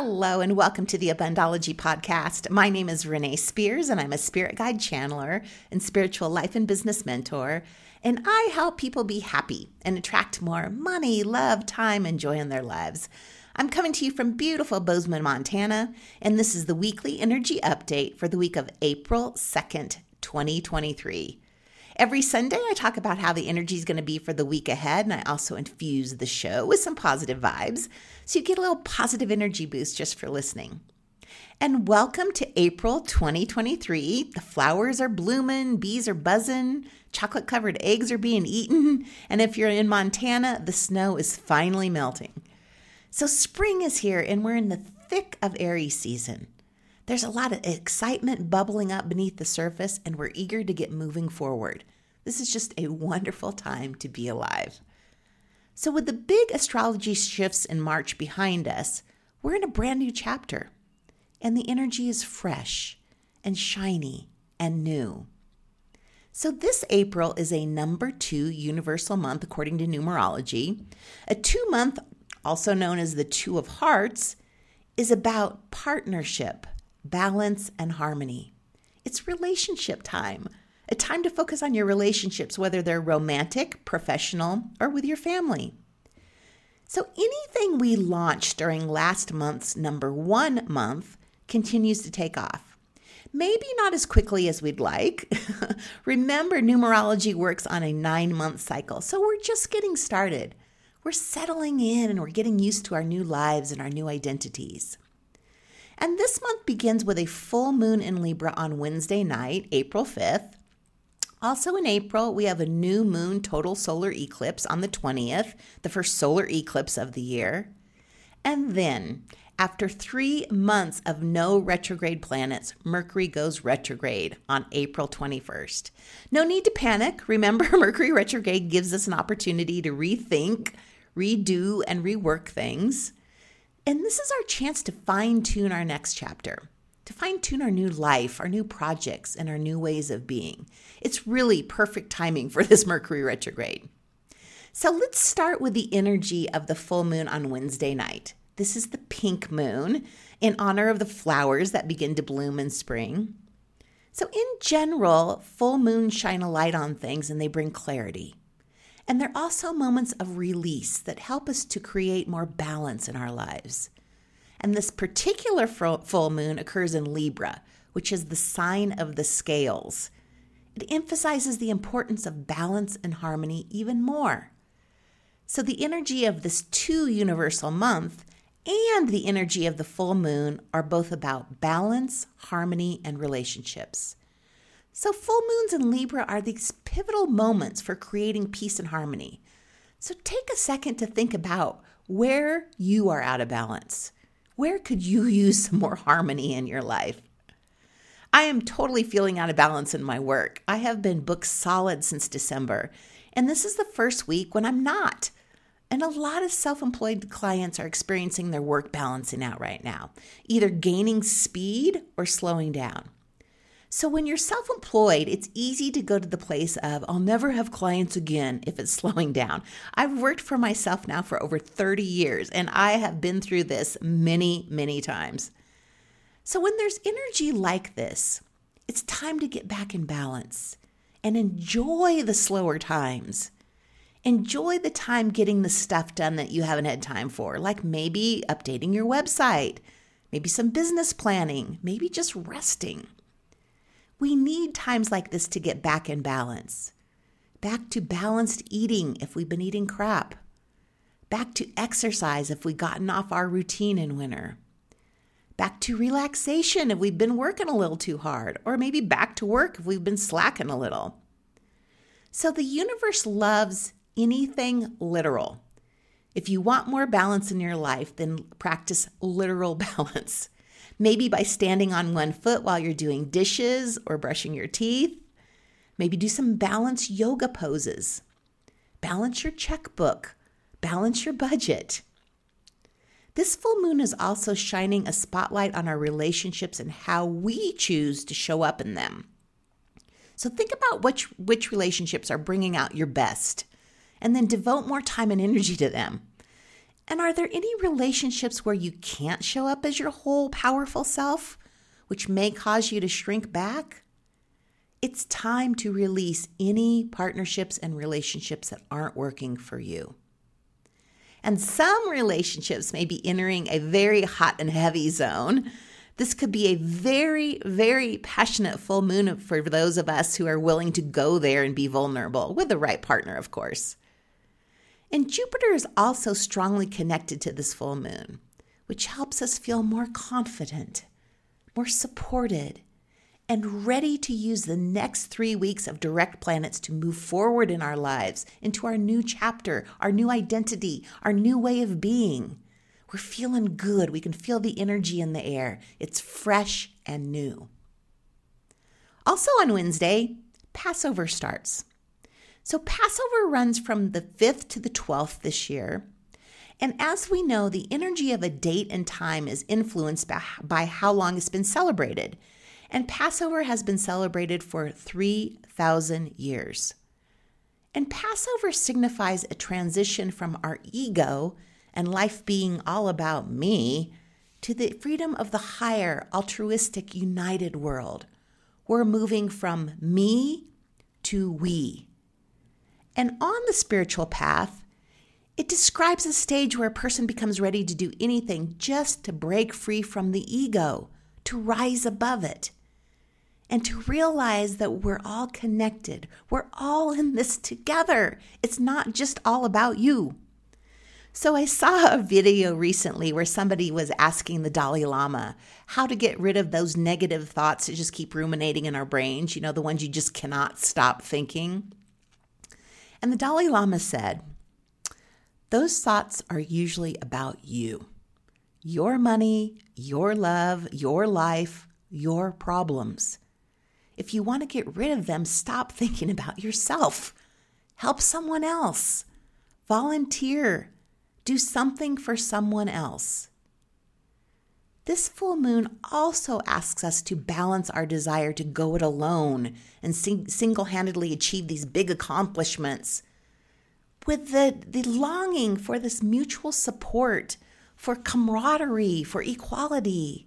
Hello, and welcome to the Abundology Podcast. My name is Renee Spears, and I'm a spirit guide channeler and spiritual life and business mentor. And I help people be happy and attract more money, love, time, and joy in their lives. I'm coming to you from beautiful Bozeman, Montana, and this is the weekly energy update for the week of April 2nd, 2023. Every Sunday, I talk about how the energy is going to be for the week ahead, and I also infuse the show with some positive vibes so you get a little positive energy boost just for listening. And welcome to April 2023. The flowers are blooming, bees are buzzing, chocolate covered eggs are being eaten, and if you're in Montana, the snow is finally melting. So, spring is here, and we're in the thick of Aries season. There's a lot of excitement bubbling up beneath the surface, and we're eager to get moving forward. This is just a wonderful time to be alive. So, with the big astrology shifts in March behind us, we're in a brand new chapter, and the energy is fresh and shiny and new. So, this April is a number two universal month according to numerology. A two month, also known as the Two of Hearts, is about partnership balance, and harmony. It's relationship time, a time to focus on your relationships, whether they're romantic, professional, or with your family. So, anything we launched during last month's number one month continues to take off. Maybe not as quickly as we'd like. Remember, numerology works on a nine month cycle, so we're just getting started. We're settling in and we're getting used to our new lives and our new identities. And this month begins with a full moon in Libra on Wednesday night, April 5th. Also in April, we have a new moon total solar eclipse on the 20th, the first solar eclipse of the year. And then, after three months of no retrograde planets, Mercury goes retrograde on April 21st. No need to panic. Remember, Mercury retrograde gives us an opportunity to rethink, redo, and rework things. And this is our chance to fine tune our next chapter, to fine tune our new life, our new projects, and our new ways of being. It's really perfect timing for this Mercury retrograde. So let's start with the energy of the full moon on Wednesday night. This is the pink moon in honor of the flowers that begin to bloom in spring. So, in general, full moons shine a light on things and they bring clarity. And they're also moments of release that help us to create more balance in our lives. And this particular full moon occurs in Libra, which is the sign of the scales. It emphasizes the importance of balance and harmony even more. So, the energy of this two universal month and the energy of the full moon are both about balance, harmony, and relationships. So, full moons in Libra are these pivotal moments for creating peace and harmony. So, take a second to think about where you are out of balance. Where could you use some more harmony in your life? I am totally feeling out of balance in my work. I have been booked solid since December, and this is the first week when I'm not. And a lot of self employed clients are experiencing their work balancing out right now, either gaining speed or slowing down. So, when you're self employed, it's easy to go to the place of, I'll never have clients again if it's slowing down. I've worked for myself now for over 30 years, and I have been through this many, many times. So, when there's energy like this, it's time to get back in balance and enjoy the slower times. Enjoy the time getting the stuff done that you haven't had time for, like maybe updating your website, maybe some business planning, maybe just resting. We need times like this to get back in balance. Back to balanced eating if we've been eating crap. Back to exercise if we've gotten off our routine in winter. Back to relaxation if we've been working a little too hard, or maybe back to work if we've been slacking a little. So the universe loves anything literal. If you want more balance in your life, then practice literal balance maybe by standing on one foot while you're doing dishes or brushing your teeth. Maybe do some balance yoga poses. Balance your checkbook. Balance your budget. This full moon is also shining a spotlight on our relationships and how we choose to show up in them. So think about which, which relationships are bringing out your best and then devote more time and energy to them. And are there any relationships where you can't show up as your whole powerful self, which may cause you to shrink back? It's time to release any partnerships and relationships that aren't working for you. And some relationships may be entering a very hot and heavy zone. This could be a very, very passionate full moon for those of us who are willing to go there and be vulnerable with the right partner, of course. And Jupiter is also strongly connected to this full moon, which helps us feel more confident, more supported, and ready to use the next three weeks of direct planets to move forward in our lives into our new chapter, our new identity, our new way of being. We're feeling good. We can feel the energy in the air. It's fresh and new. Also on Wednesday, Passover starts. So Passover runs from the 5th to the 12th this year. And as we know, the energy of a date and time is influenced by, by how long it's been celebrated. And Passover has been celebrated for 3,000 years. And Passover signifies a transition from our ego and life being all about me to the freedom of the higher, altruistic, united world. We're moving from me to we. And on the spiritual path, it describes a stage where a person becomes ready to do anything just to break free from the ego, to rise above it, and to realize that we're all connected. We're all in this together. It's not just all about you. So, I saw a video recently where somebody was asking the Dalai Lama how to get rid of those negative thoughts that just keep ruminating in our brains, you know, the ones you just cannot stop thinking. And the Dalai Lama said, Those thoughts are usually about you your money, your love, your life, your problems. If you want to get rid of them, stop thinking about yourself. Help someone else. Volunteer. Do something for someone else. This full moon also asks us to balance our desire to go it alone and sing- single handedly achieve these big accomplishments with the, the longing for this mutual support, for camaraderie, for equality.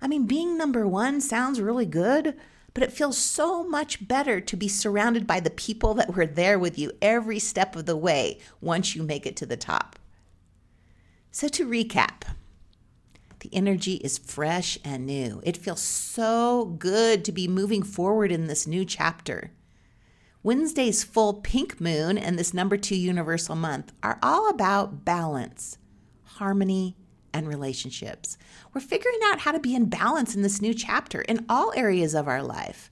I mean, being number one sounds really good, but it feels so much better to be surrounded by the people that were there with you every step of the way once you make it to the top. So, to recap, the energy is fresh and new. It feels so good to be moving forward in this new chapter. Wednesday's full pink moon and this number two universal month are all about balance, harmony, and relationships. We're figuring out how to be in balance in this new chapter in all areas of our life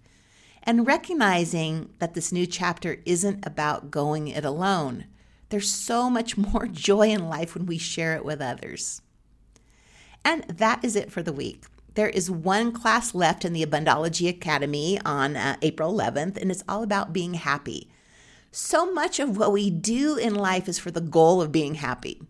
and recognizing that this new chapter isn't about going it alone. There's so much more joy in life when we share it with others. And that is it for the week. There is one class left in the Abundology Academy on uh, April 11th, and it's all about being happy. So much of what we do in life is for the goal of being happy.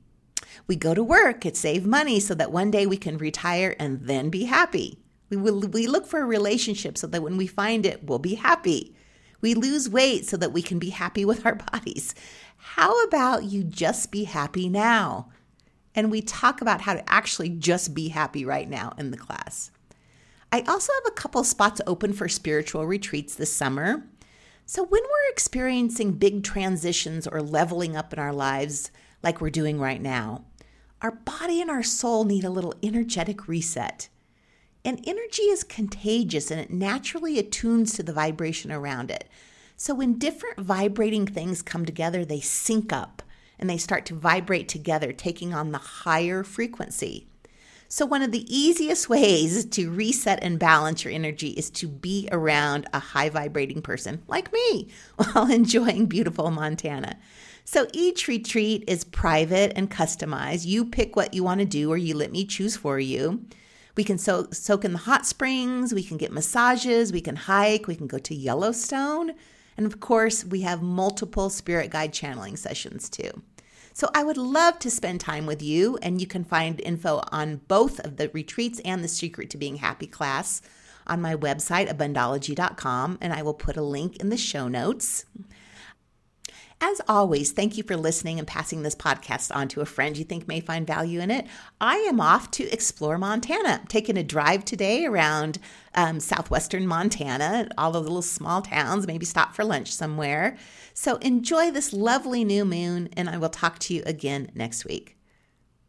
We go to work to save money so that one day we can retire and then be happy. We, will, we look for a relationship so that when we find it, we'll be happy. We lose weight so that we can be happy with our bodies. How about you just be happy now? And we talk about how to actually just be happy right now in the class. I also have a couple spots open for spiritual retreats this summer. So, when we're experiencing big transitions or leveling up in our lives, like we're doing right now, our body and our soul need a little energetic reset. And energy is contagious and it naturally attunes to the vibration around it. So, when different vibrating things come together, they sync up and they start to vibrate together, taking on the higher frequency. So, one of the easiest ways to reset and balance your energy is to be around a high vibrating person like me while enjoying beautiful Montana. So, each retreat is private and customized. You pick what you want to do, or you let me choose for you. We can so- soak in the hot springs, we can get massages, we can hike, we can go to Yellowstone. And of course, we have multiple spirit guide channeling sessions too. So I would love to spend time with you, and you can find info on both of the retreats and the Secret to Being Happy class on my website, abundology.com, and I will put a link in the show notes. As always, thank you for listening and passing this podcast on to a friend you think may find value in it. I am off to explore Montana. Taking a drive today around um, southwestern Montana, all the little small towns, maybe stop for lunch somewhere. So enjoy this lovely new moon, and I will talk to you again next week.